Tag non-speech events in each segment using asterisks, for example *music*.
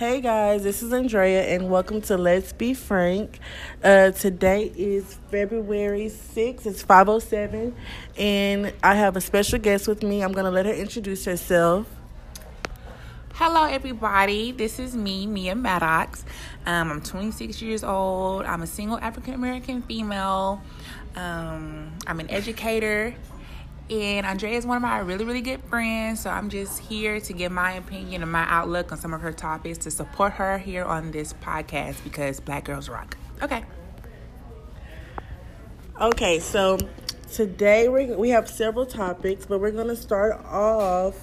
Hey guys, this is Andrea, and welcome to Let's Be Frank. Uh, today is February 6th, it's 5.07, and I have a special guest with me. I'm going to let her introduce herself. Hello, everybody. This is me, Mia Maddox. Um, I'm 26 years old. I'm a single African American female. Um, I'm an educator. And Andrea is one of my really, really good friends. So I'm just here to give my opinion and my outlook on some of her topics to support her here on this podcast because Black Girls Rock. Okay. Okay, so today we we have several topics, but we're going to start off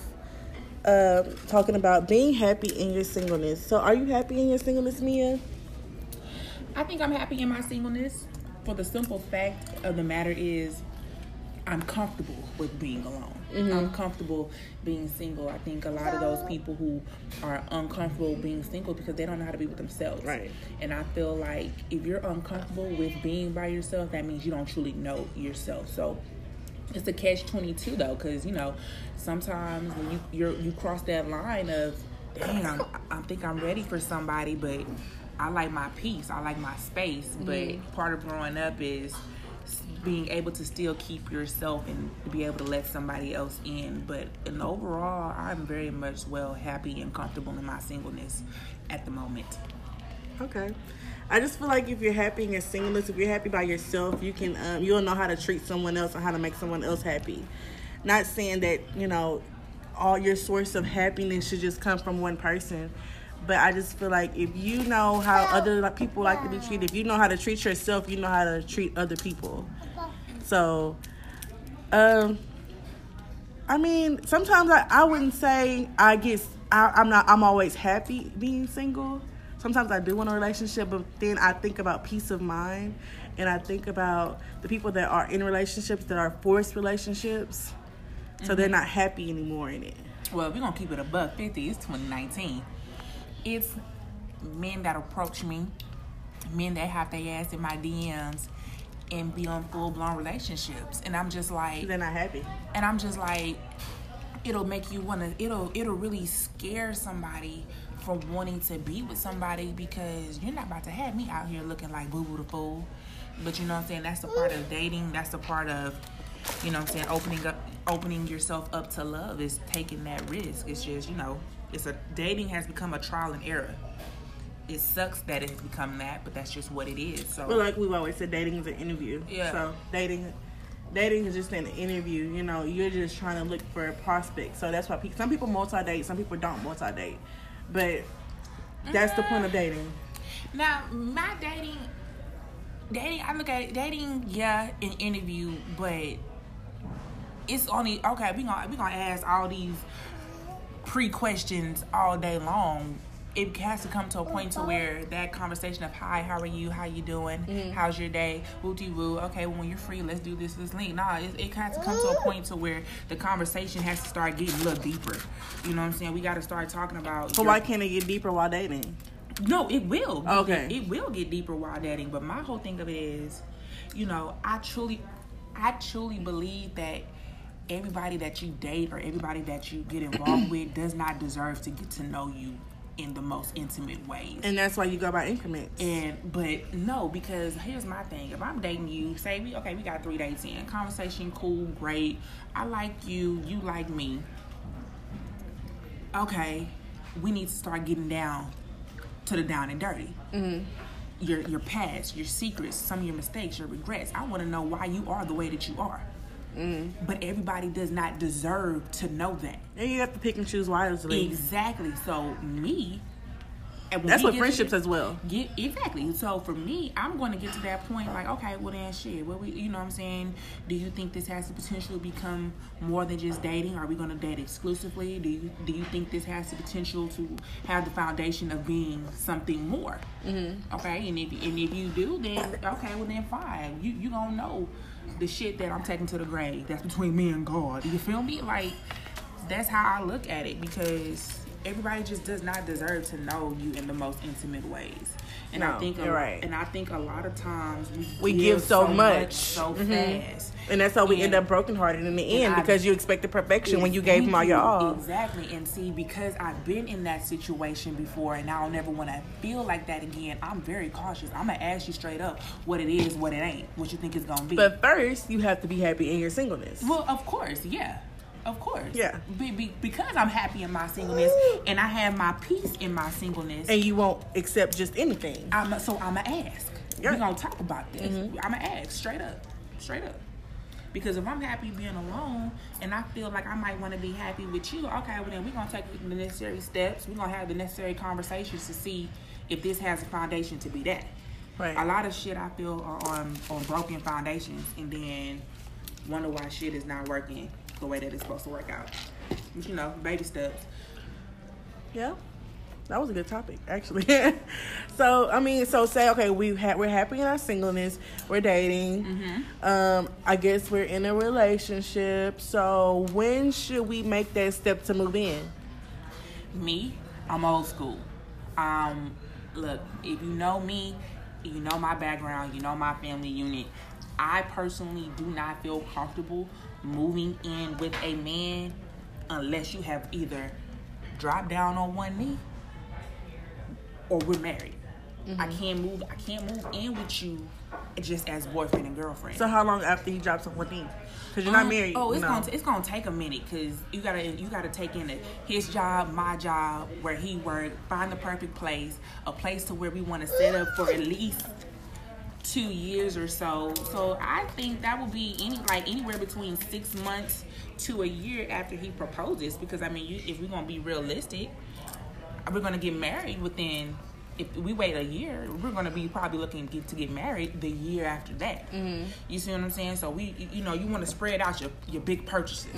uh, talking about being happy in your singleness. So, are you happy in your singleness, Mia? I think I'm happy in my singleness for the simple fact of the matter is I'm comfortable with being alone. Mm-hmm. I'm comfortable being single. I think a lot of those people who are uncomfortable being single because they don't know how to be with themselves. Right. And I feel like if you're uncomfortable with being by yourself, that means you don't truly know yourself. So it's a catch 22 though because you know sometimes when you you cross that line of dang I'm, I think I'm ready for somebody but I like my peace I like my space mm-hmm. but part of growing up is being able to still keep yourself and be able to let somebody else in. But in overall, I'm very much well happy and comfortable in my singleness at the moment. Okay. I just feel like if you're happy in your singleness, if you're happy by yourself, you can um, you'll know how to treat someone else and how to make someone else happy. Not saying that you know all your source of happiness should just come from one person, but I just feel like if you know how other people like to be treated, if you know how to treat yourself, you know how to treat other people. So, um, I mean, sometimes I, I wouldn't say I get I, I'm not I'm always happy being single. Sometimes I do want a relationship, but then I think about peace of mind, and I think about the people that are in relationships that are forced relationships, so mm-hmm. they're not happy anymore in it. Well, we're gonna keep it above fifty. It's 2019. It's men that approach me, men that have their ass in my DMs and be on full blown relationships. And I'm just like they're not happy. And I'm just like it'll make you wanna it'll it'll really scare somebody from wanting to be with somebody because you're not about to have me out here looking like boo boo the fool. But you know what I'm saying? That's the part of dating. That's the part of, you know what I'm saying, opening up opening yourself up to love is taking that risk. It's just, you know, it's a dating has become a trial and error it sucks that it has become that, but that's just what it is. So, well, like we've always said, dating is an interview. Yeah. So dating, dating is just an interview. You know, you're just trying to look for a prospect. So that's why pe- some people multi date, some people don't multi date, but that's mm-hmm. the point of dating. Now, my dating, dating, I look at it, dating, yeah, an interview, but it's only okay. We gonna we gonna ask all these pre questions all day long it has to come to a point to where that conversation of hi, how are you, how you doing, mm-hmm. how's your day, wooty woo. Okay, well, when you're free, let's do this, this link. Nah, it, it has to come to a point to where the conversation has to start getting a little deeper. You know what I'm saying? We got to start talking about. So your, why can't it get deeper while dating? No, it will. Okay, it, it will get deeper while dating. But my whole thing of it is, you know, I truly, I truly believe that everybody that you date or everybody that you get involved *clears throat* with does not deserve to get to know you in the most intimate ways. And that's why you go by increments. And but no, because here's my thing. If I'm dating you, say we okay, we got three dates in. Conversation cool, great. I like you, you like me. Okay, we need to start getting down to the down and dirty. Mm-hmm. Your your past, your secrets, some of your mistakes, your regrets. I want to know why you are the way that you are. Mm-hmm. But everybody does not deserve to know that. And you have to pick and choose wisely. Exactly. So me, that's what friendships as well. Get exactly. So for me, I'm going to get to that point. Like, okay, well then, shit. What we, you know, what I'm saying. Do you think this has the potential to become more than just dating? Are we going to date exclusively? Do you do you think this has the potential to have the foundation of being something more? Mm-hmm. Okay, and if and if you do, then okay, well then fine. You you gonna know the shit that I'm taking to the grave. That's between me and God. You feel me? Like that's how I look at it because everybody just does not deserve to know you in the most intimate ways. And I think a, right. and I think a lot of times we, We give so much. so Mhm. fast. And that's how we end up brokenhearted in the end I- because you expected perfection when you gave him all your all. Exactly. And see, because I've been in that situation before and I don't never want to feel like that again, I'm very cautious. I'm going to ask you straight up what it is, what it ain't, what you think it's going to be. But first, you have to be happy in your singleness. well, of course, yeah. Of course. Yeah. Be, be, because I'm happy in my singleness and I have my peace in my singleness. And you won't accept just anything. I'm so I'm gonna ask. Yeah. We're gonna talk about this. Mm-hmm. I'm gonna ask straight up, straight up. Because if I'm happy being alone and I feel like I might want to be happy with you, okay, well then we're gonna take the necessary steps. We're gonna have the necessary conversations to see if this has a foundation to be that. Right. A lot of shit I feel are on on broken foundations, and then wonder why shit is not working the way that it's supposed to work out. But you know, baby steps. Yeah, that was a good topic actually. *laughs* so I mean, so say okay, we ha- we're happy in our singleness, we're dating. Mm-hmm. Um, I guess we're in a relationship. So when should we make that step to move in? Me, I'm old school. Um, look, if you know me, you know my background, you know my family unit. I personally do not feel comfortable moving in with a man unless you have either dropped down on one knee or we're married. I can't move. I can't move in with you just as boyfriend and girlfriend. So how long after he drops on one knee? Because you're not Um, married. Oh, it's no. gonna t- it's gonna take a minute because you gotta you gotta take in it. his job, my job, where he work, find the perfect place, a place to where we want to set up for at least two years or so. So I think that would be any like anywhere between six months to a year after he proposes. Because I mean, you, if we're gonna be realistic, we're gonna get married within. If we wait a year, we're gonna be probably looking to get, to get married the year after that. You see what I'm saying? So we, you know, you want to spread out your your big purchases.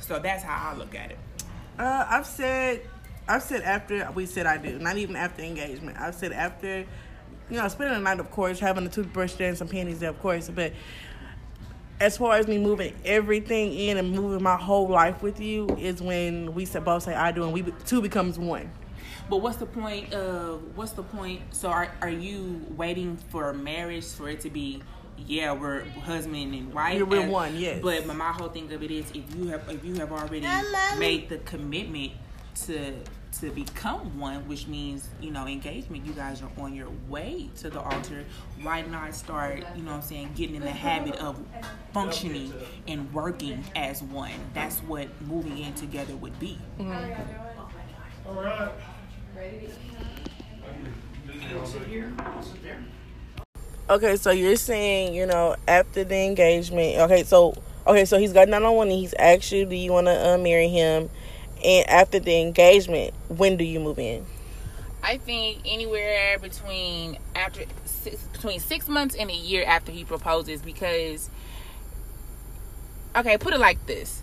So that's how I look at it. Uh, I've said, I've said after we said I do, not even after engagement. I've said after, you know, spending the night, of course, having a toothbrush there and some panties there, of course. But as far as me moving everything in and moving my whole life with you is when we both say I do and we two becomes one. But what's the point of what's the point? So are are you waiting for marriage for it to be? Yeah, we're husband and wife. Yeah, we're And- one, yes. But my whole thing of it is, if you have if you have already made the commitment to to become one, which means you know engagement, you guys are on your way to the altar. Why not start? You know, what I'm saying getting in the habit of functioning and working as one. That's what moving in together would be. Okay, so you're saying, you know, after the engagement. Okay, so okay, so he's got down on one knee. He's actually do you want to uh, marry him? And after the engagement, when do you move in? I think anywhere between after six, between six months and a year after he proposes, because okay, put it like this: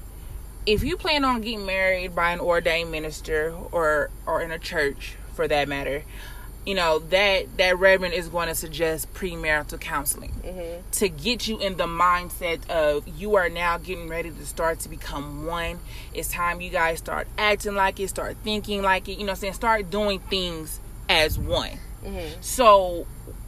if you plan on getting married by an ordained minister or or in a church, for that matter, you know that that reverend is going to suggest premarital counseling mm-hmm. to get you in the mindset of you are now getting ready to start to become one. It's time you guys start acting like it, start thinking like it. You know, what I'm saying start doing things as one. Mm-hmm. So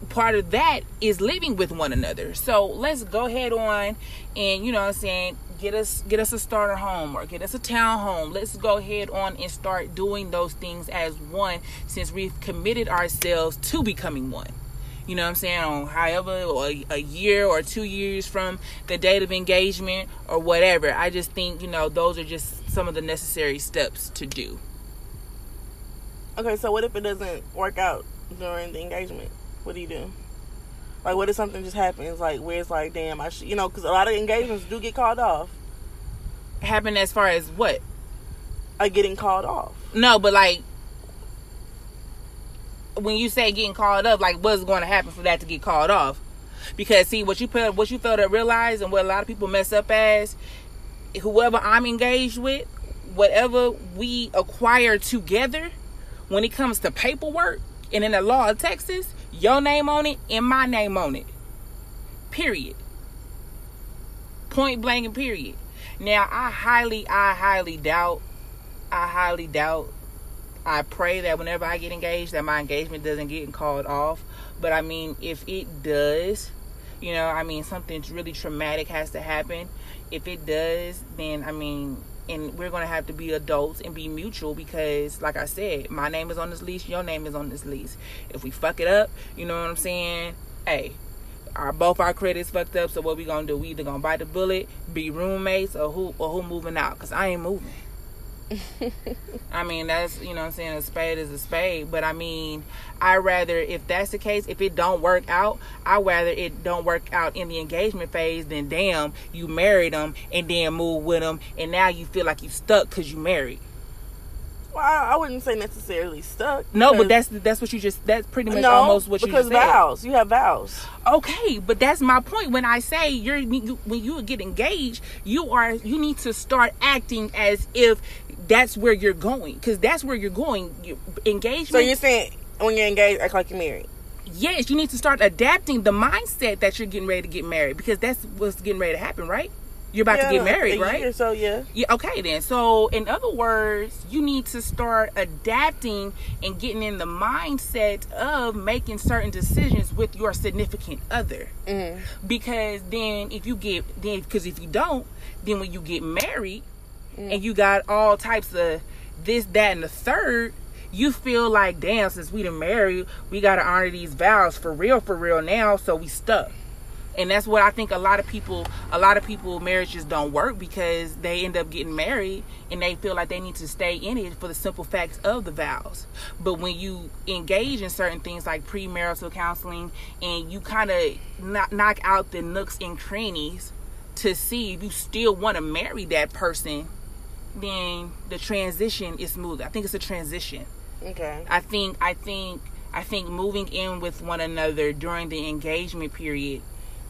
part of that is living with one another. So let's go ahead on and you know what I'm saying get us get us a starter home or get us a town home. Let's go ahead on and start doing those things as one since we've committed ourselves to becoming one. You know what I'm saying? On however or a year or two years from the date of engagement or whatever. I just think, you know, those are just some of the necessary steps to do. Okay, so what if it doesn't work out during the engagement? What do you do? Like, what if something just happens, like where it's like, damn, I should, you know, because a lot of engagements do get called off, Happen as far as what? like getting called off. No, but like when you say getting called up, like what's going to happen for that to get called off? Because see, what you put, what you fail to realize, and what a lot of people mess up as, whoever I'm engaged with, whatever we acquire together, when it comes to paperwork and in the law of Texas, your name on it and my name on it. Period. Point blank and period. Now, I highly, I highly doubt, I highly doubt I pray that whenever I get engaged, that my engagement doesn't get called off. But I mean, if it does, you know, I mean, something really traumatic has to happen. If it does, then I mean, and we're gonna have to be adults and be mutual because, like I said, my name is on this lease, your name is on this lease. If we fuck it up, you know what I'm saying? Hey, our both our credits fucked up. So what we gonna do? We either gonna bite the bullet, be roommates, or who or who moving out? Cause I ain't moving. *laughs* I mean, that's you know what I'm saying. A spade is a spade, but I mean, I rather if that's the case, if it don't work out, I rather it don't work out in the engagement phase than damn you married them and then move with them and now you feel like you stuck because you married. Well, I, I wouldn't say necessarily stuck. No, but that's that's what you just that's pretty much no, almost what you because just said. Because vows. You have vows. Okay, but that's my point. When I say you're you, when you get engaged, you are you need to start acting as if that's where you're going because that's where you're going. You, engagement. So you're saying when you're engaged, act like you're married. yes, you need to start adapting the mindset that you're getting ready to get married because that's what's getting ready to happen, right? You're about to get married, right? So yeah. Yeah, okay then. So, in other words, you need to start adapting and getting in the mindset of making certain decisions with your significant other. Mm-hmm. Because then, if you get then, because if you don't, then when you get married and you got all types of this, that, and the third. You feel like, damn, since we done married, we gotta honor these vows for real, for real now, so we stuck and that's what I think a lot of people a lot of people marriages don't work because they end up getting married and they feel like they need to stay in it for the simple facts of the vows. But when you engage in certain things like premarital counseling and you kind of knock, knock out the nooks and crannies to see if you still want to marry that person, then the transition is smooth. I think it's a transition. Okay. I think I think I think moving in with one another during the engagement period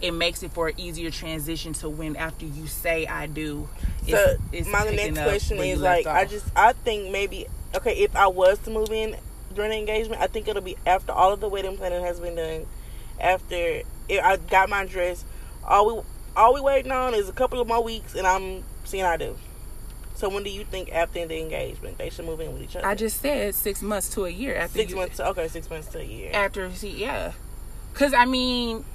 it makes it for an easier transition to when after you say I do. So it's- my next question is like I just I think maybe okay if I was to move in during the engagement I think it'll be after all of the wedding planning has been done after I got my dress all we all we waiting on is a couple of more weeks and I'm seeing I do. So when do you think after the engagement they should move in with each other? I just said six months to a year after six you, months. To, okay, six months to a year. after see yeah, because I mean,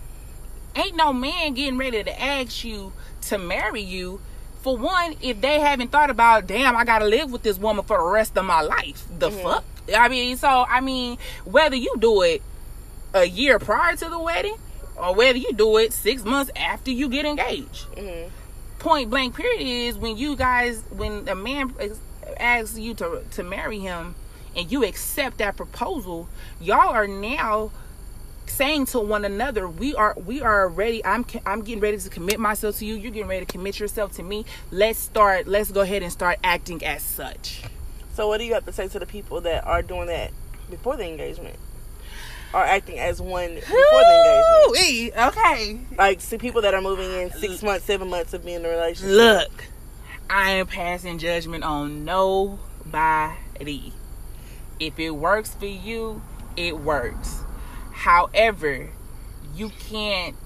ain't no man getting ready to ask you to marry you. For one, if they haven't thought about, damn, I gotta live with this woman for the rest of my life. The mm-hmm. fuck? I mean, so I mean, whether you do it a year prior to the wedding or whether you do it six months after you get engaged. Mm-hmm. Point blank period is when you guys when a man asks you to to marry him and you accept that proposal, y'all are now saying to one another, we are we are ready. I'm I'm getting ready to commit myself to you. You're getting ready to commit yourself to me. Let's start. Let's go ahead and start acting as such. So what do you have to say to the people that are doing that before the engagement? Or acting as one before the engagement? Okay. Like see people that are moving in six months, seven months of being in a relationship. Look, I am passing judgment on nobody. If it works for you, it works. However, you can't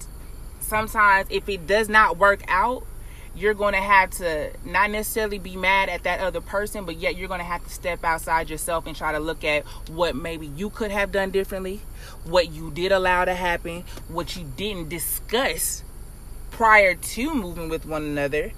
sometimes if it does not work out, you're going to have to not necessarily be mad at that other person, but yet you're going to have to step outside yourself and try to look at what maybe you could have done differently, what you did allow to happen, what you didn't discuss prior to moving with one another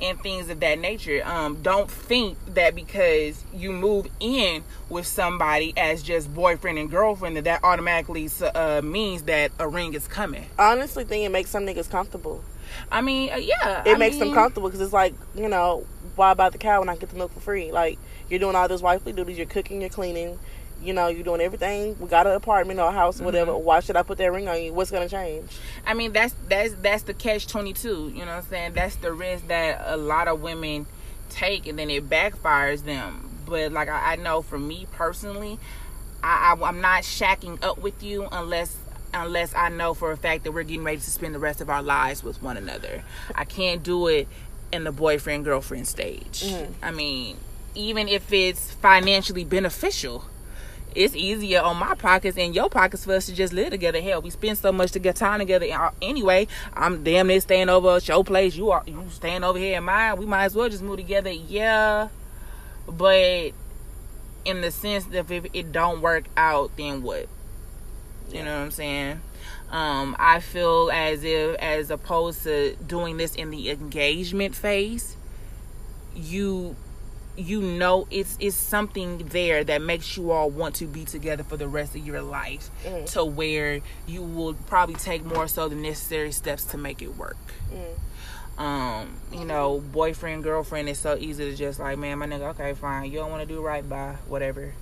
and things of that nature. Um, don't think that because you move in with somebody as just boyfriend and girlfriend that that automatically uh, means that a ring is coming. I honestly think it makes some niggas comfortable. I mean, uh, yeah, It I makes them comfortable because it's like you know why buy the cow when I get the milk for free? Like you're doing all those wifely duties. You're cooking, you're cleaning. You know, you're doing everything. We got an apartment or a house, or whatever. Mm-hmm. Why should I put that ring on you? What's gonna change? I mean, that's that's that's the catch twenty two. You know what I'm saying? That's the risk that a lot of women take, and then it backfires them. But like I, I know, for me personally, I, I I'm not shacking up with you unless unless I know for a fact that we're getting ready to spend the rest of our lives with one another. I can't do it in the boyfriend girlfriend stage. I mean, even if it's financially beneficial it's easier on my pockets and your pockets for us to just live together. Hell, we spend so much to get time together uh, anyway. I'm damn near staying over at your place. You are you staying over here in mine. We might as well just move together. Yeah, but in the sense that if it don't work out, then what? You know what I'm saying? Um, I feel as if, as opposed to doing this in the engagement phase, you you know it's it's something there that makes you all want to be together for the rest of your life Mm-hmm. to where you will probably take more so the necessary steps to make it work Mm-hmm. um you know boyfriend girlfriend is so easy to just like man my nigga okay fine you don't want to do right by whatever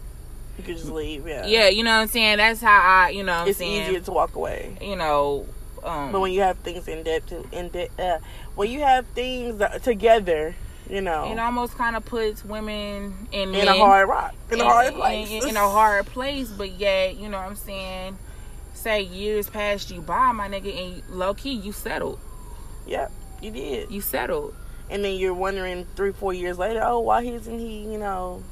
You could just leave. Yeah. yeah you know what i'm saying that's how i you know what i'm It's saying easier to walk away. you know um But when you have things in depth, to in de- uh, when you have things together, you know, it almost kind of puts women and in men a hard rock, in a hard in- place, in, in a hard place but yet you know what i'm saying say years passed you by my nigga and low key you settled Yep, you did. you settled And then you're wondering three, four years later, oh, why isn't he? You know,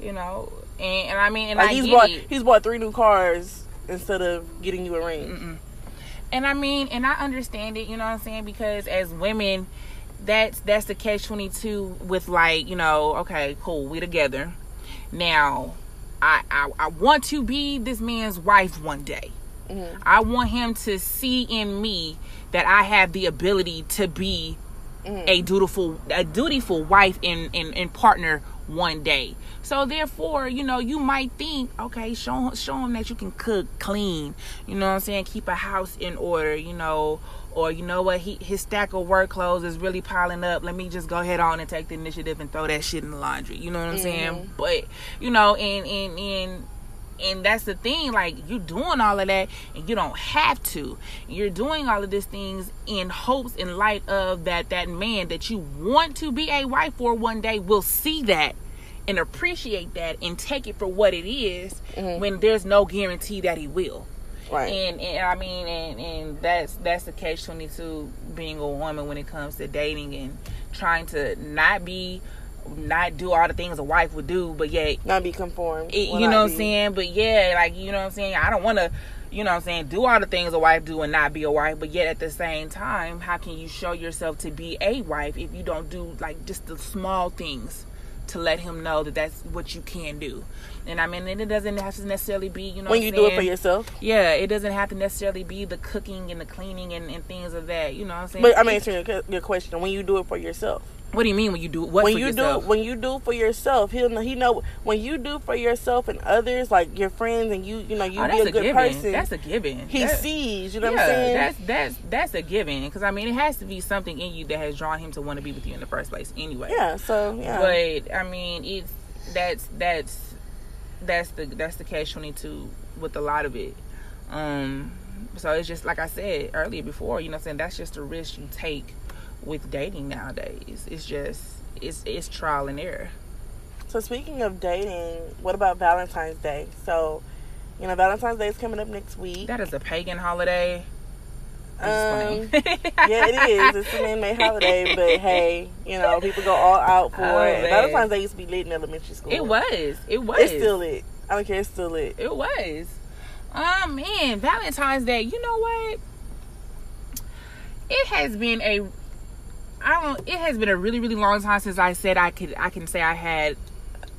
you know and, and i mean and like i he's get bought it he's bought three new cars instead of getting you a ring. and I mean, and I understand it, you know what I'm saying? Because as women, that's that's the catch twenty two with like, you know, okay, cool, we together. Now, I, I I want to be this man's wife one day. Mm-hmm. I want him to see in me that I have the ability to be mm-hmm. a dutiful a dutiful wife and, and, and partner one day. So therefore, you know, you might think, okay, show show him that you can cook, clean, you know what I'm saying, keep a house in order, you know, or you know what, he his stack of work clothes is really piling up. Let me just go ahead on and take the initiative and throw that shit in the laundry. You know what I'm saying? Mm-hmm. But you know, and and and and that's the thing like you're doing all of that and you don't have to. You're doing all of these things in hopes in light of that that man that you want to be a wife for one day will see that and appreciate that and take it for what it is mm-hmm. when there's no guarantee that he will. Right. and, and I mean, and, and that's that's the catch twenty two being a woman when it comes to dating and trying to not be, not do all the things a wife would do, but yet not be conformed. it, you know what I'm saying? But yeah, like you know what I'm saying. I don't want to, you know what I'm saying, do all the things a wife do and not be a wife. But yet at the same time, how can you show yourself to be a wife if you don't do like just the small things to let him know that that's what you can do? And I mean, and it doesn't have to necessarily be, you know, When you do it for yourself. Yeah, it doesn't have to necessarily be the cooking and the cleaning and, and things of that. You know what I'm saying? But I'm answering your, your question. When you do it for yourself, what do you mean when you do what when for you yourself? do when you do for yourself, he'll know. He know when you do for yourself and others, like your friends, and you, you know, you oh, be a a, good given. person. That's a given. he sees. You know yeah, what I'm saying? that's that's that's a given because I mean it has to be something in you that has drawn him to want to be with you in the first place anyway. yeah. So yeah. But I mean it's that's that's that's the that's the catch twenty two with a lot of it. Um so it's just like I said earlier before, you know what I'm saying, that's just a risk you take with dating nowadays. It's just it's it's trial and error. So speaking of dating, what about Valentine's Day? So, you know, Valentine's Day is coming up next week. That is a pagan holiday. Um, *laughs* yeah, it is. It's a man-made holiday, but hey, you know, people go all out for Oh, it. man. Valentine's Day used to be lit in elementary school. It was. It was. It's still lit. I don't care. It's still lit. It was. Oh man, Valentine's Day. You know what? It has been a I don't it has been a really, really long time since I said I could I can say I had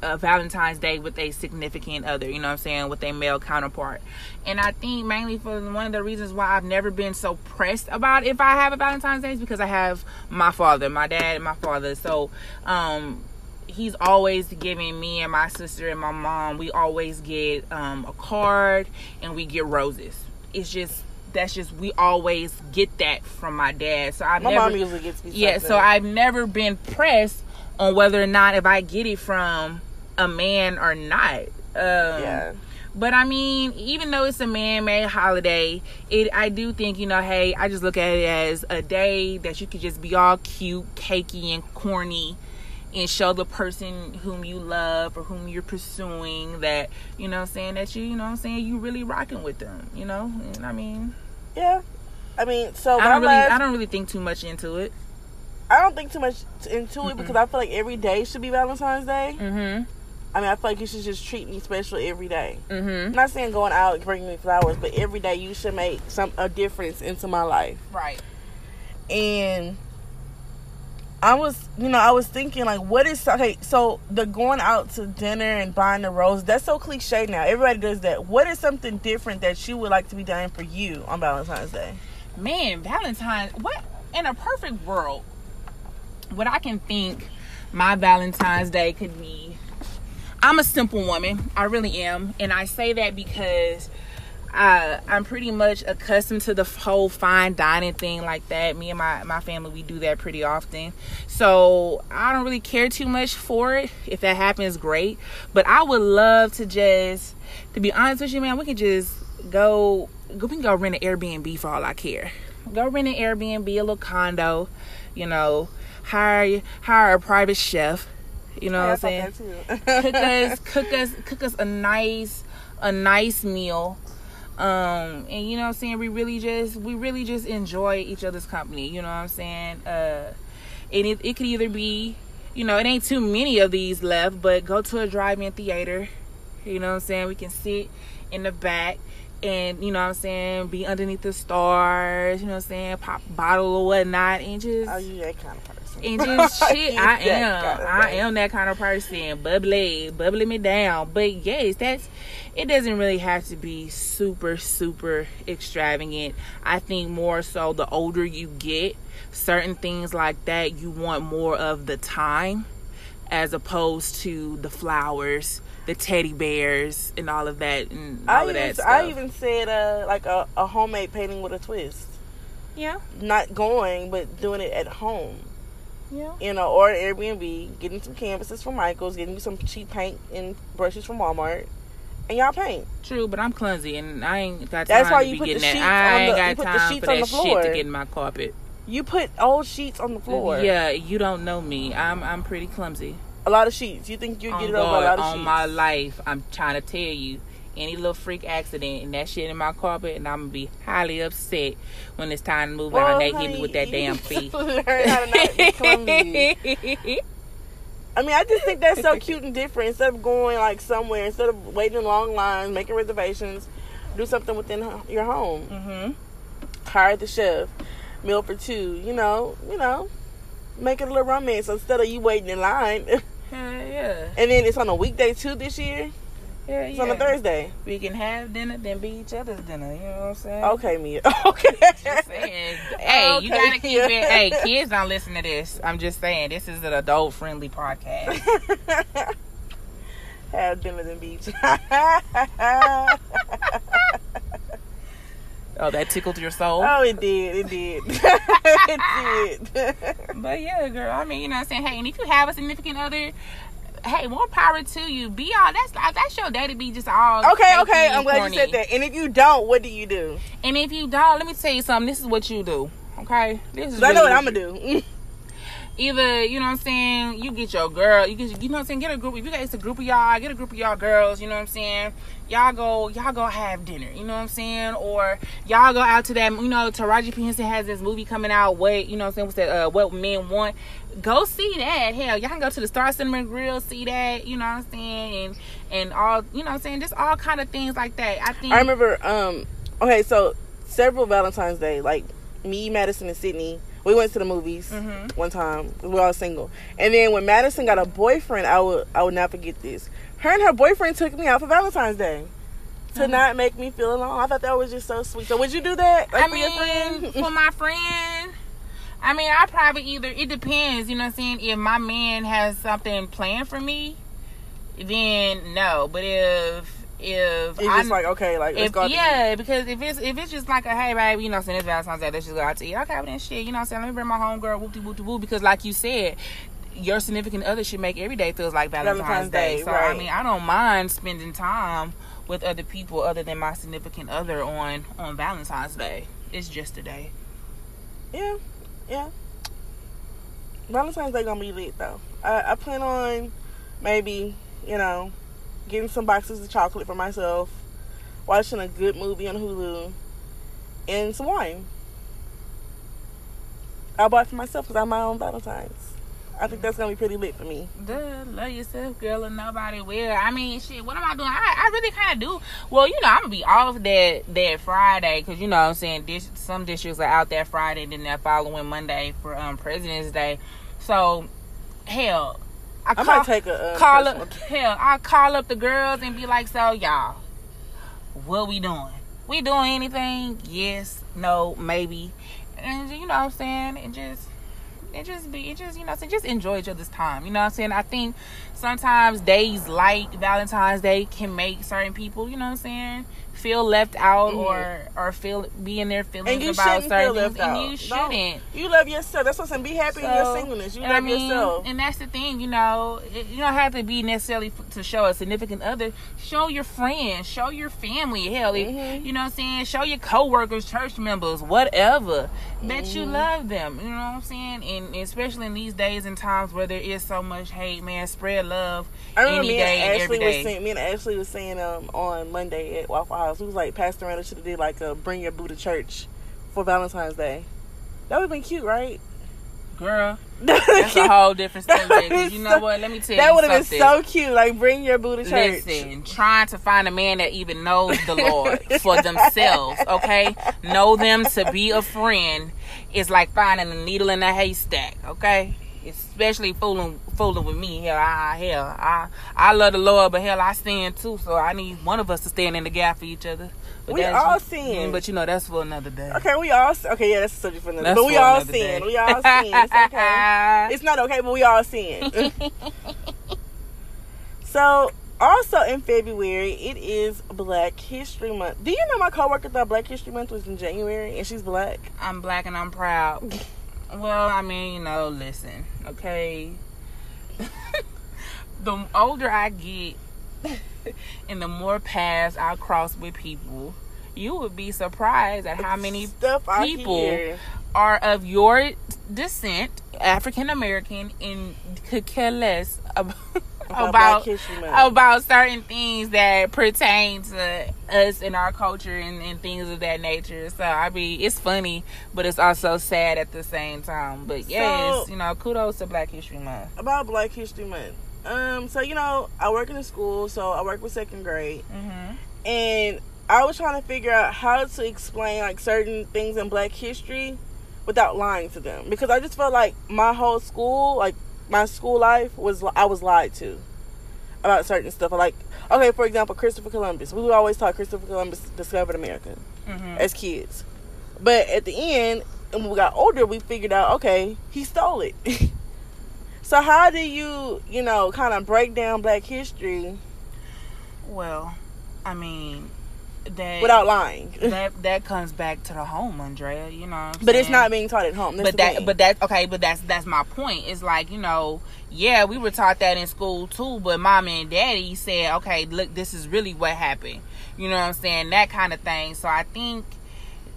a Valentine's Day with a significant other, you know what I'm saying, with a male counterpart. And I think mainly for one of the reasons why I've never been so pressed about if I have a Valentine's Day is because I have my father, my dad and my father. So um he's always giving me and my sister and my mom we always get um, a card and we get roses it's just that's just we always get that from my dad so i've My never mom usually gets me. yeah so i've never been pressed on whether or not if i get it from a man or not um Yeah. but I mean, even though it's a man-made holiday, it I do think you know, hey, I just look at it as a day that you could just be all cute, cakey, and corny, and show the person whom you love or whom you're pursuing that you know, what I'm saying that you, you know, what I'm saying you really rocking with them, you know. And I mean, Yeah. I mean, so I don't really, I don't really think too much into it. I don't think too much into it because I feel like every day should be Valentine's Day. Mm-hmm. I mean, I feel like you should just treat me special every day. Mm-hmm. I'm not saying going out and bringing me flowers, but every day you should make some a difference into my life. Right. And I was, you know, I was thinking like, what is okay? So the going out to dinner and buying the rose, that's so cliche now. Everybody does that. What is something different that you would like to be done for you on Valentine's Day? Man, Valentine's. What in a perfect world? What I can think my Valentine's Day could be. I'm a simple woman. I really am, and I say that because I, I'm pretty much accustomed to the whole fine dining thing like that. Me and my, my family, we do that pretty often. So I don't really care too much for it. If that happens, great. But I would love to just, to be honest with you, man, we can just go, we can go rent an Airbnb for all I care. Go rent an Airbnb, a little condo, you know, hire hire a private chef. You know what I'm saying? cook us, *laughs* cook us, cook us a nice, a nice meal um and you know i'm saying? We really just we really just enjoy each other's company you know what i'm saying? Uh and it, it could either be you know it ain't too many of these left but go to a drive-in theater you know what i'm saying? We can sit in the back and you know what I'm saying, be underneath the stars, you know what I'm saying, pop bottle or whatnot, and just oh, you that kind of and *laughs* just shit. I am, kind of I am that kind of person, bubbly, bubbly me down. But yes, that's it. Doesn't really have to be super, super extravagant. I think more so the older you get, certain things like that, you want more of the time as opposed to the flowers the teddy bears and all of that and all I of even, that stuff. I even said uh, like a, a homemade painting with a twist. Yeah. Not going, but doing it at home. Yeah. You know, or Airbnb, getting some canvases from Michaels, getting you some cheap paint and brushes from Walmart, and y'all paint. True, but I'm clumsy and I ain't got time That's why you put getting the sheets that. I on the, ain't you got put the time sheets for on that the floor. shit to get in my carpet. You put old sheets on the floor. Yeah, you don't know me. I'm I'm pretty clumsy. A lot of sheets. You think you get it over a lot of on sheets? my life, I'm trying to tell you. Any little freak accident and that shit in my carpet, and I'm gonna be highly upset when it's time to move well, out. And they hit me with that damn *laughs* fee. to Learn how to not be clumsy. I mean, I just think that's so *laughs* cute and different. Instead of going like somewhere, instead of waiting in long lines, making reservations, do something within your home. Mm-hmm. Hire the chef, meal for two. You know, you know, make it a little romance instead of you waiting in line. *laughs* Yeah. And then it's on a weekday too this year. Yeah. on a Thursday. We can have dinner, then be each other's dinner. You know what I'm saying? Okay, Mia. *laughs* Okay. Just saying. Hey, you Okay, gotta keep yeah. it. Hey, kids don't listen to this. I'm just saying, this is an adult friendly podcast. *laughs* Have dinner then beach. *laughs* Oh, that tickled your soul. oh, it did. It did. it did. But yeah, girl. I mean, you know what I'm saying? Hey, and if you have a significant other, hey, more power to you. Be all that's that's your daddy be just all okay, okay. I'm glad corny. you said that. And if you don't, what do you do? And if you don't, let me tell you something. This is what you do. Okay, this is. I know really what I'm gonna do. either you know what I'm saying, you get your girl, you get you know what I'm saying, get a group. If you guys a group of y'all, get a group of y'all girls. You know what I'm saying. Y'all go, y'all go have dinner. You know what I'm saying, or y'all go out to that. You know, Taraji P Henson has this movie coming out. What you know what I'm saying? What's that? Uh, what men want? Go see that. Hell, y'all can go to the Star Cinema Grill, see that. You know what I'm saying, and and all you know what I'm saying, just all kind of things like that. I think. I remember. Um. Okay, so several Valentine's Day, like me, Madison, and Sydney, we went to the movies Mhm. one time. We were all single, and then when Madison got a boyfriend, I would I would not forget this. Her and her boyfriend took me out for Valentine's Day. To Uh-huh. not make me feel alone, I thought that was just so sweet. So would you do that? Like I for your mean, friend? *laughs* for my friend, I mean, I probably either it depends. You know what I'm saying? If my man has something planned for me, then no. But if if It's I just like okay, like let's if, go out to eat. yeah, because if it's if it's just like a hey baby, you know, saying it's Valentine's Day, let's just go out to eat. Okay, well then shit, you know, what I'm saying let me bring my homegirl whoop de whoop de whoop because like you said. Your significant other should make every day feels like Valentine's, Valentine's Day. Day, So I mean, I don't mind spending time with other people other than my significant other on on Valentine's Day. It's just a day. Yeah, yeah. Valentine's Day gonna be lit though. I, I plan on maybe you know getting some boxes of chocolate for myself, watching a good movie on Hulu, and some wine. I bought for myself because I'm my own Valentine's. I think that's gonna be pretty lit for me. Duh, love yourself, girl, and nobody will. I mean, shit. What am I doing? I, I really kind of do. Well, you know, I'm gonna be off that that Friday because you know what I'm saying. Dis- some districts are out that Friday, and then that following Monday for um President's Day. So, hell, I, I might take a, uh, call personal- up. Hell, I call up the girls and be like, "So, y'all, what we doing? We doing anything? Yes, no, maybe." And you know what I'm saying? And just it just be it just you know so just enjoy each other's time you know what i'm saying? I think sometimes days like valentine's day can make certain people you know what i'm saying feel left out or or feel be in their feelings Mm-hmm. about certain things and you shouldn't You love yourself. That's what I'm saying. Be happy in your singleness. You love I mean, yourself. And that's the thing, you know, it, you don't have to be necessarily f- to show a significant other. Show your friends, show your family. Hell, Mm-hmm. you know what I'm saying? Show your coworkers, church members, whatever. That you Mm-hmm. love them. You know what I'm saying? And especially in these days and times where there is so much hate, man, spread love I remember any me day and Ashley was saying, me and Ashley was saying um on Monday at Waffle House, we was like Pastor Randall should have did like a bring your boo to church for Valentine's Day. That would have been cute, right? Girl, *laughs* That that's a whole different That subject. would've 'cause been You know so- what? Let me tell That you That would have been so cute. Like bring your boo to church. Listen, trying to find a man that even knows the Lord for themselves, *laughs* okay? Know them to be a friend is like finding a needle in a haystack, okay? Especially fooling fooling with me. Hell, I hell, I I love the Lord, but hell, I sin too. So I need one of us to stand in the gap for each other. But We all sin. Mm, But you know that's for another day. Okay, we all okay. Yeah, that's a subject for another. That's but we all sin. day. We all sin. It's *laughs* okay. It's not okay, but we all sin. *laughs* so, also in February, it is Black History Month. Do you know my coworker thought Black History Month was in January, and she's black? I'm black and I'm proud. *laughs* Well, I mean, you know, listen, okay. *laughs* the older I get *laughs* and the more paths I cross with people, you would be surprised at how many Stuff people are of your descent, African American, and could care less about About about Black History Month. about certain things that pertain to us and our culture and, and things of that nature. So I mean, it's funny, but it's also sad at the same time. But yes, So- you know, kudos to Black History Month. about Black History Month. Um, so you know, I work in a school, so I work with second grade, hmm and I was trying to figure out how to explain like certain things in Black history without lying to them because I just felt like my whole school, like my school life, was I was lied to about certain stuff. Like, okay, for example, Christopher Columbus. We always taught Christopher Columbus discovered America hmm as kids, but at the end, and when we got older, we figured out okay, he stole it. *laughs* so how do you, you know, kind of break down Black history Well, I mean, that without lying? *laughs* that that comes back to the home, Andrea. You know, But it's not being taught at home. That's but that thing. but that's okay but that's that's my point it's like you know yeah we were taught that in school too but mom and daddy said okay look this is really what happened you know what i'm saying that kind of thing so i think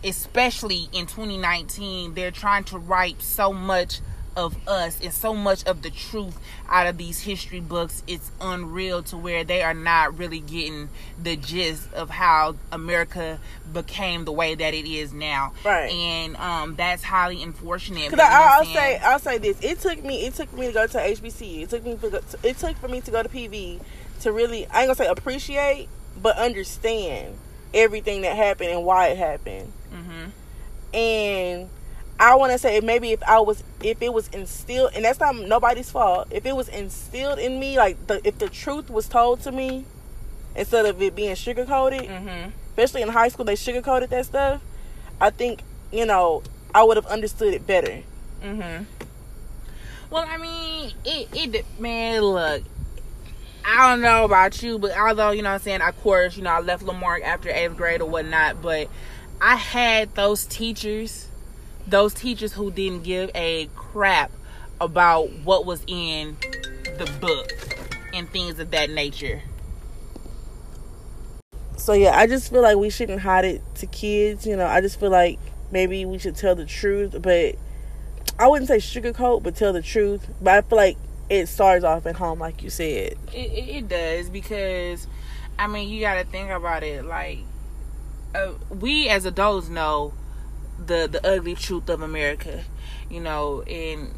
especially in 2019 they're trying to write so much of us and so much of the truth out of these history books it's unreal to where they are not really getting the gist of how america became the way that it is now Right. and um that's highly unfortunate Because but you know I, what I'll I'm say? I'll say this. It took me it took me to go to HBC. It took me go, it took for me to go to PV to really I ain't gonna say appreciate, but understand everything that happened and why it happened. Mhm. And I want to say maybe if I was if it was instilled and that's not nobody's fault. If it was instilled in me, like the, if the truth was told to me instead of it being sugar coated, Mhm. especially in high school they sugar coated that stuff. I think you know I would have understood it better. Mm-hmm. Well, I mean, it it man, look. I don't know about you, but although you know what I'm saying, of course, you know, I left Lamarck after eighth grade or whatnot, but I had those teachers, those teachers who didn't give a crap about what was in the book and things of that nature. So yeah, I just feel like we shouldn't hide it to kids. You know, I just feel like maybe we should tell the truth, but I wouldn't say sugarcoat, but tell the truth. But I feel like it starts off at home, like you said. It, it, does because, I mean, you got to think about it. Like, uh, we as adults know the the ugly truth of America, you know, and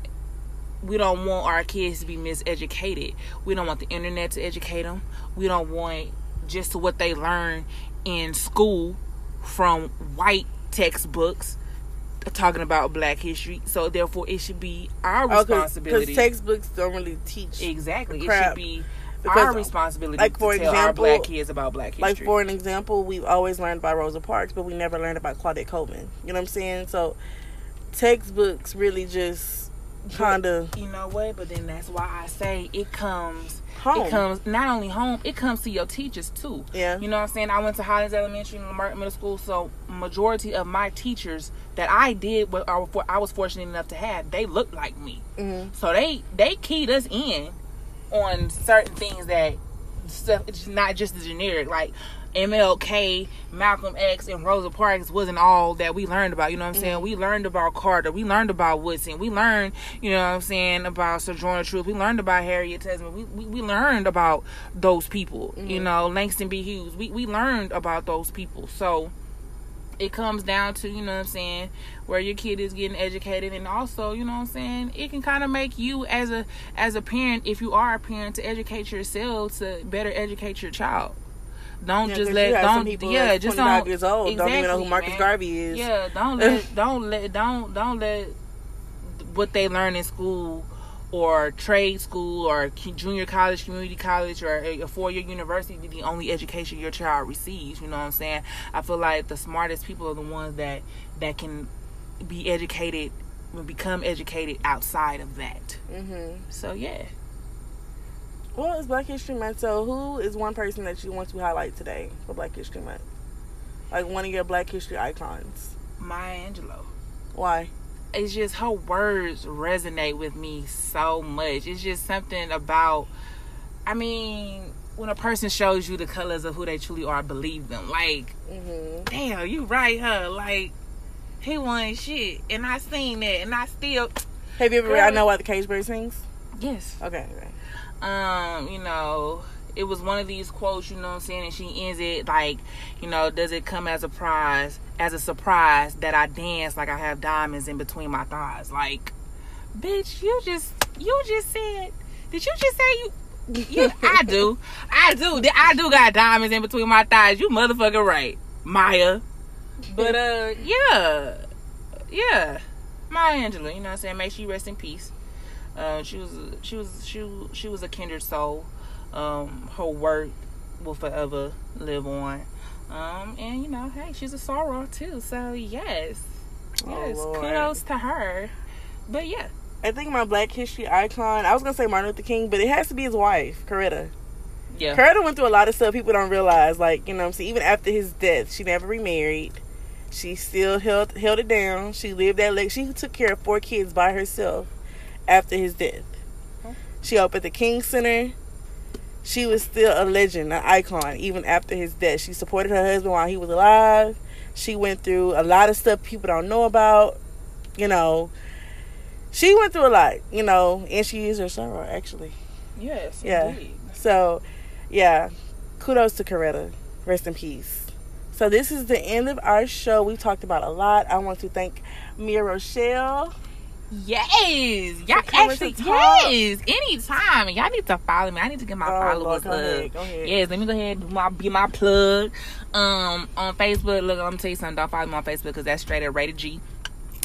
we don't want our kids to be miseducated. We don't want the internet to educate them. We don't want just what they learn in school from white textbooks talking about Black History. So therefore, it should be our Oh, because responsibility. textbooks don't really teach. exactly, it should be Because, our responsibility like, for to tell our example- Black kids about Black History. Like for an example, we've always learned about Rosa Parks, but we never learned about Claudette Coleman. You know what I'm saying? So textbooks really just kind of you know what? But then that's why I say it comes. home. It comes not only home, it comes to your teachers too. Yeah. You know what I'm saying? I went to Highlands Elementary and Lamert Middle School, so majority of my teachers that I did what I was for- I was fortunate enough to have, they looked like me. Mhm. So they they keyed us in on certain things that stuff. It's not just the generic like. MLK, Malcolm X, and Rosa Parks wasn't all that we learned about. You know what I'm saying? Mm-hmm. We learned about Carter. We learned about Woodson. We learned, you know what I'm saying, about Sojourner Truth. We learned about Harriet Tubman. We, we, we learned about those people. You mm-hmm. know, Langston B. Hughes. We, we learned about those people. So it comes down to, you know what I'm saying, where your kid is getting educated and also, you know what I'm saying, it can kind of make you as a as a parent, if you are a parent, to educate yourself to better educate your child. Don't Yeah, just let don't yeah that's just don't years old don't even know who Marcus man. Garvey is. Yeah, don't *laughs* let don't let don't don't let what they learn in school or trade school or junior college, community college, or a a four-year university be the only education your child receives. You know what I'm saying? I feel like the smartest people are the ones that that can be educated, will become educated outside of that. hmm So yeah, Well, it's Black History Month, so who is one person that you want to highlight today for Black History Month? Like one of your Black History icons. Maya Angelou. Why? It's just her words resonate with me so much. It's just something about I mean, when a person shows you the colors of who they truly are, believe them. Like, hmm damn, you right, huh? Like, he won shit. And I seen that and I still Have you ever read I Know Why the Cage Bird Sings? Yes. Okay, right. um, you know, it was one of these quotes, you know what I'm saying, and she ends it like, you know, does it come as a prize, as a surprise that I dance like I have diamonds in between my thighs? Like, bitch, you just, you just said, did you just say you? You, I *laughs* do, I do, I do got diamonds in between my thighs. You motherfucker right, Maya. But uh, yeah, yeah, Maya Angelou. You know what I'm saying? Make sure you rest in peace. Uh, she was she was she was- she was a kindred soul. Um, her work will forever live on. Um, and you know, hey, she's a soror too. So yes, Oh, yes, Lord. kudos to her. But yeah, I think my Black History icon, I was going to say Martin Luther King, but it has to be his wife, Coretta. yeah, Coretta went through a lot of stuff people don't realize. Like, you know I'm saying? Even after his death, she never remarried. She still held held it down. She lived that leg. She took care of four kids by herself after his death. She opened the King Center. She was still a legend, an icon, even after his death. She supported her husband while he was alive. She went through a lot of stuff people don't know about. You know, she went through a lot, you know, and she is her soror, actually. yes, Yeah. indeed. So, yeah, kudos to Coretta. Rest in peace. So this is the end of our show. We've talked about a lot. I want to thank Mia Rochelle. Yes, y'all actually yes. Anytime, y'all need to follow me. I need to get my Oh, followers Lord, go up. ahead, ahead. Yes, let me go ahead and do my be my plug. Um, on Facebook, look, I'm gonna tell you something. Don't follow me on Facebook because that's straight at rated G.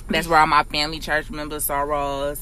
That's where all my family, church members, sorors,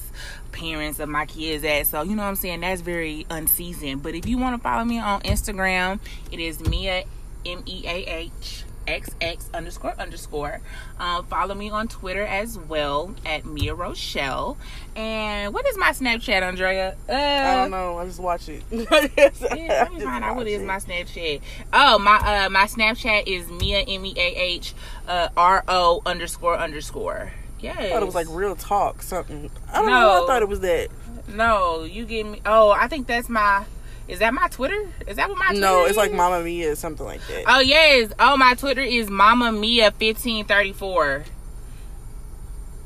parents of my kids at. So you know what I'm saying. That's very unseasoned. But if you want to follow me on Instagram, it is Mia M E A H X X underscore underscore. Um, follow me on Twitter as well at Mia Rochelle. And what is my Snapchat, Andrea? Uh, I don't know. I just watch it. *laughs* yeah, let me find out what is my Snapchat. Oh, my uh my Snapchat is Mia M E A H uh R O underscore underscore. Yes. I thought it was like real talk, something. I don't know. No. I thought it was that. no, you give me. Oh, I think that's my. Is that my Twitter? Is that what my Twitter No, it's like? Mama Mia, something like that. Oh yes. Oh, my Twitter is Mama Mia fifteen thirty four.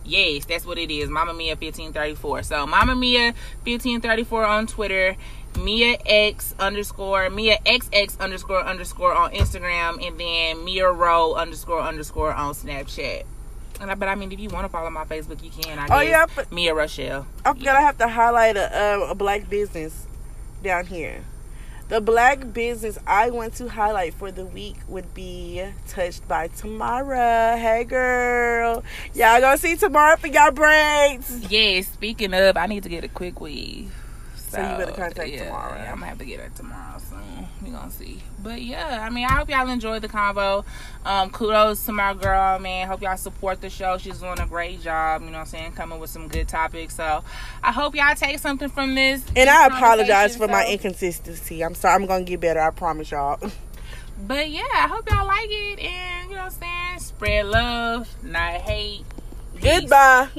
Yes, that's what it is. Mama Mia fifteen thirty four. So Mama Mia fifteen thirty four on Twitter. Mia X underscore Mia XX underscore underscore on Instagram, and then Mia Row underscore underscore on Snapchat. And I, but I mean, if you want to follow my Facebook, you can. I Oh, guess. yeah, but- Mia Rochelle. I forgot I have to highlight a, a, a black business down here. The black business I want to highlight for the week would be Touched by Tamara. Hey, girl. Y'all gonna see Tamara for y'all braids. Yeah, speaking of, I need to get a quick weave. So, you better contact yeah, Tamara. Yeah, I'm gonna have to get her tomorrow soon. We gonna see. But yeah, I mean, I hope y'all enjoyed the convo. Um, kudos to my girl, man. Hope y'all support the show. She's doing a great job. You know what I'm saying? Coming with some good topics. So I hope y'all take something from this. And I apologize for my inconsistency. I'm sorry. I'm gonna get better. I promise y'all. *laughs* But yeah, I hope y'all like it and you know what I'm saying? Spread love, not hate. Peace. Goodbye.